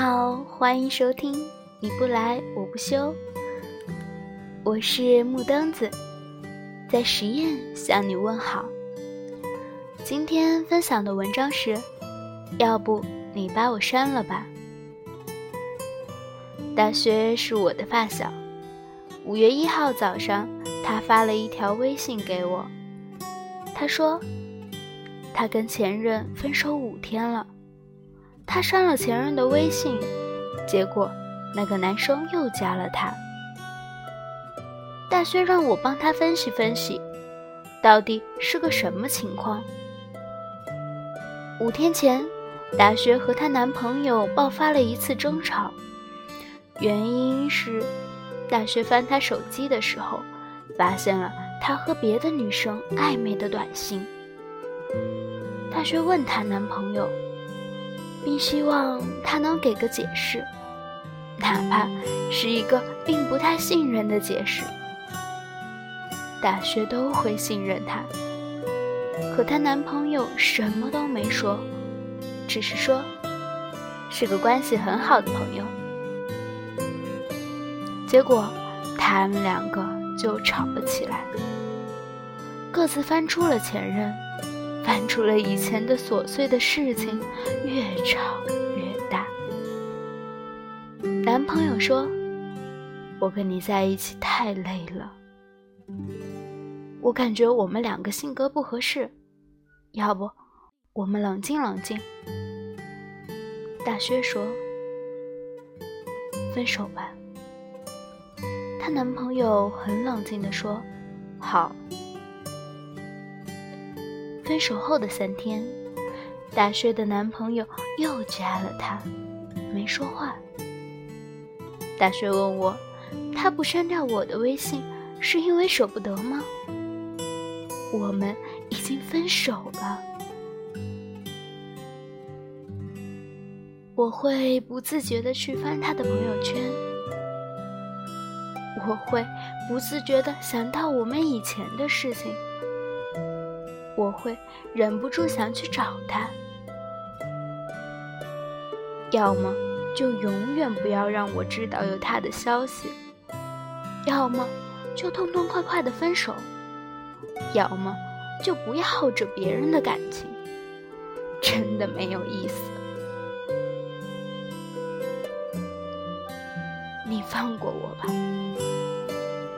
好，欢迎收听《你不来我不休》，我是木灯子，在实验向你问好。今天分享的文章是：要不你把我删了吧。大学是我的发小，五月一号早上，他发了一条微信给我，他说他跟前任分手五天了。他删了前任的微信，结果那个男生又加了他。大薛让我帮他分析分析，到底是个什么情况。五天前，大薛和她男朋友爆发了一次争吵，原因是大薛翻他手机的时候，发现了他和别的女生暧昧的短信。大薛问她男朋友。并希望他能给个解释，哪怕是一个并不太信任的解释。大学都会信任他，可她男朋友什么都没说，只是说是个关系很好的朋友。结果他们两个就吵了起来，各自翻出了前任。翻出了以前的琐碎的事情，越吵越大。男朋友说：“我跟你在一起太累了，我感觉我们两个性格不合适，要不我们冷静冷静。”大薛说：“分手吧。”她男朋友很冷静地说：“好。”分手后的三天，大薛的男朋友又加了她，没说话。大薛问我，他不删掉我的微信，是因为舍不得吗？我们已经分手了。我会不自觉的去翻他的朋友圈，我会不自觉的想到我们以前的事情。我会忍不住想去找他，要么就永远不要让我知道有他的消息，要么就痛痛快快的分手，要么就不要耗着别人的感情，真的没有意思。你放过我吧，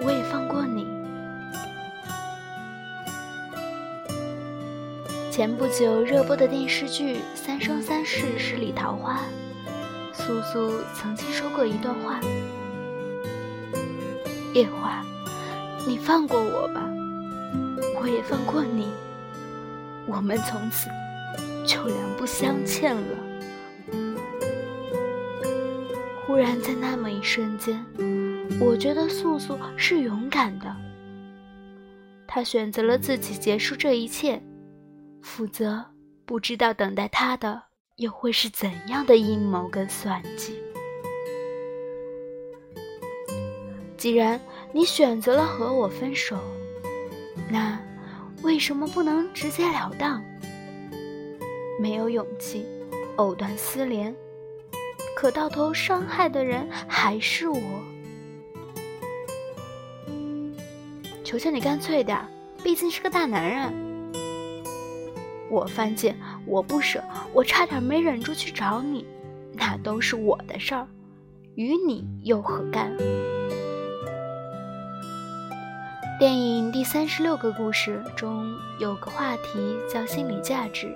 我也放过你。前不久热播的电视剧《三生三世十里桃花》，苏苏曾经说过一段话：“夜华，你放过我吧，我也放过你，我们从此就两不相欠了。”忽然在那么一瞬间，我觉得素素是勇敢的，她选择了自己结束这一切。否则，不知道等待他的又会是怎样的阴谋跟算计。既然你选择了和我分手，那为什么不能直截了当？没有勇气，藕断丝连，可到头伤害的人还是我。求求你干脆点，毕竟是个大男人。我犯贱，我不舍，我差点没忍住去找你，那都是我的事儿，与你又何干？电影第三十六个故事中有个话题叫心理价值，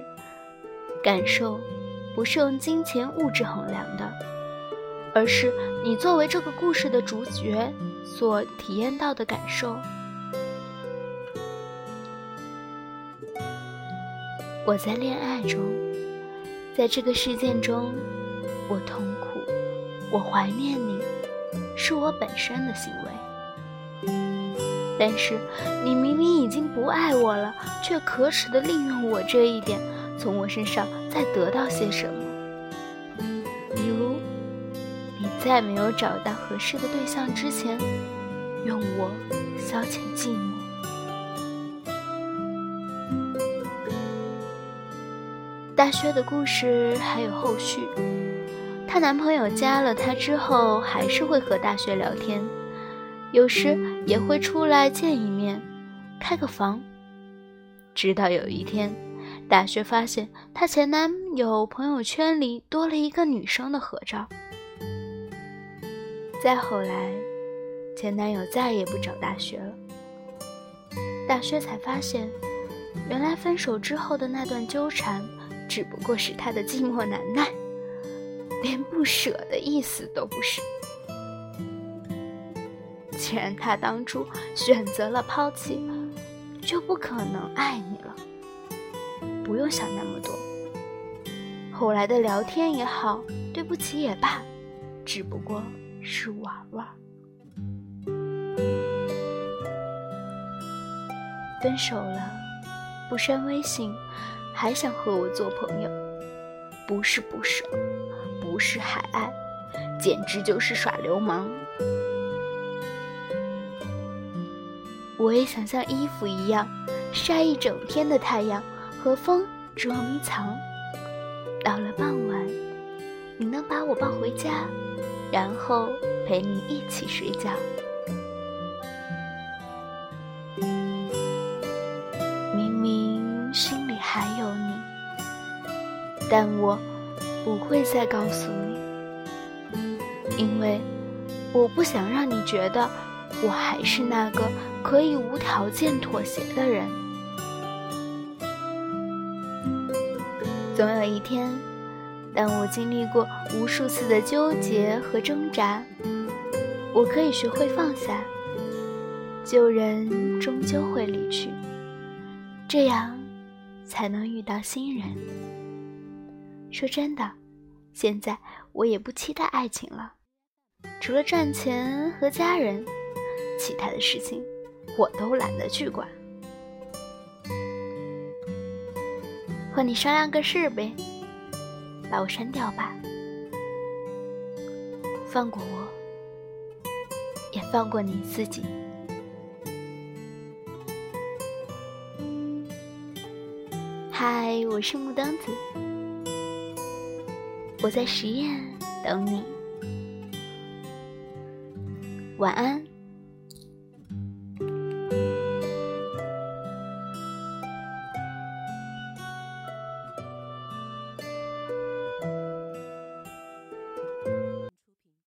感受不是用金钱物质衡量的，而是你作为这个故事的主角所体验到的感受。我在恋爱中，在这个事件中，我痛苦，我怀念你，是我本身的行为。但是你明明已经不爱我了，却可耻的利用我这一点，从我身上再得到些什么？比如，你在没有找到合适的对象之前，用我消遣寂寞。大薛的故事还有后续，她男朋友加了她之后，还是会和大学聊天，有时也会出来见一面，开个房。直到有一天，大学发现她前男友朋友圈里多了一个女生的合照。再后来，前男友再也不找大学了。大学才发现，原来分手之后的那段纠缠，只不过是他的寂寞难耐，连不舍的意思都不是。既然他当初选择了抛弃，就不可能爱你了。不用想那么多。后来的聊天也好，对不起也罢，只不过是玩玩。分手了，不删微信，还想和我做朋友，不是不舍，不是还爱，简直就是耍流氓。我也想像衣服一样，晒一整天的太阳，和风捉迷藏。到了傍晚，你能把我抱回家，然后陪你一起睡觉。但我不会再告诉你，因为我不想让你觉得我还是那个可以无条件妥协的人。总有一天，当我经历过无数次的纠结和挣扎，我可以学会放下，旧人终究会离去，这样才能遇到新人。说真的，现在我也不期待爱情了，除了赚钱和家人，其他的事情我都懒得去管。和你商量个事呗，把我删掉吧，放过我，也放过你自己。嗨，我是木灯子。我在实验等你，晚安。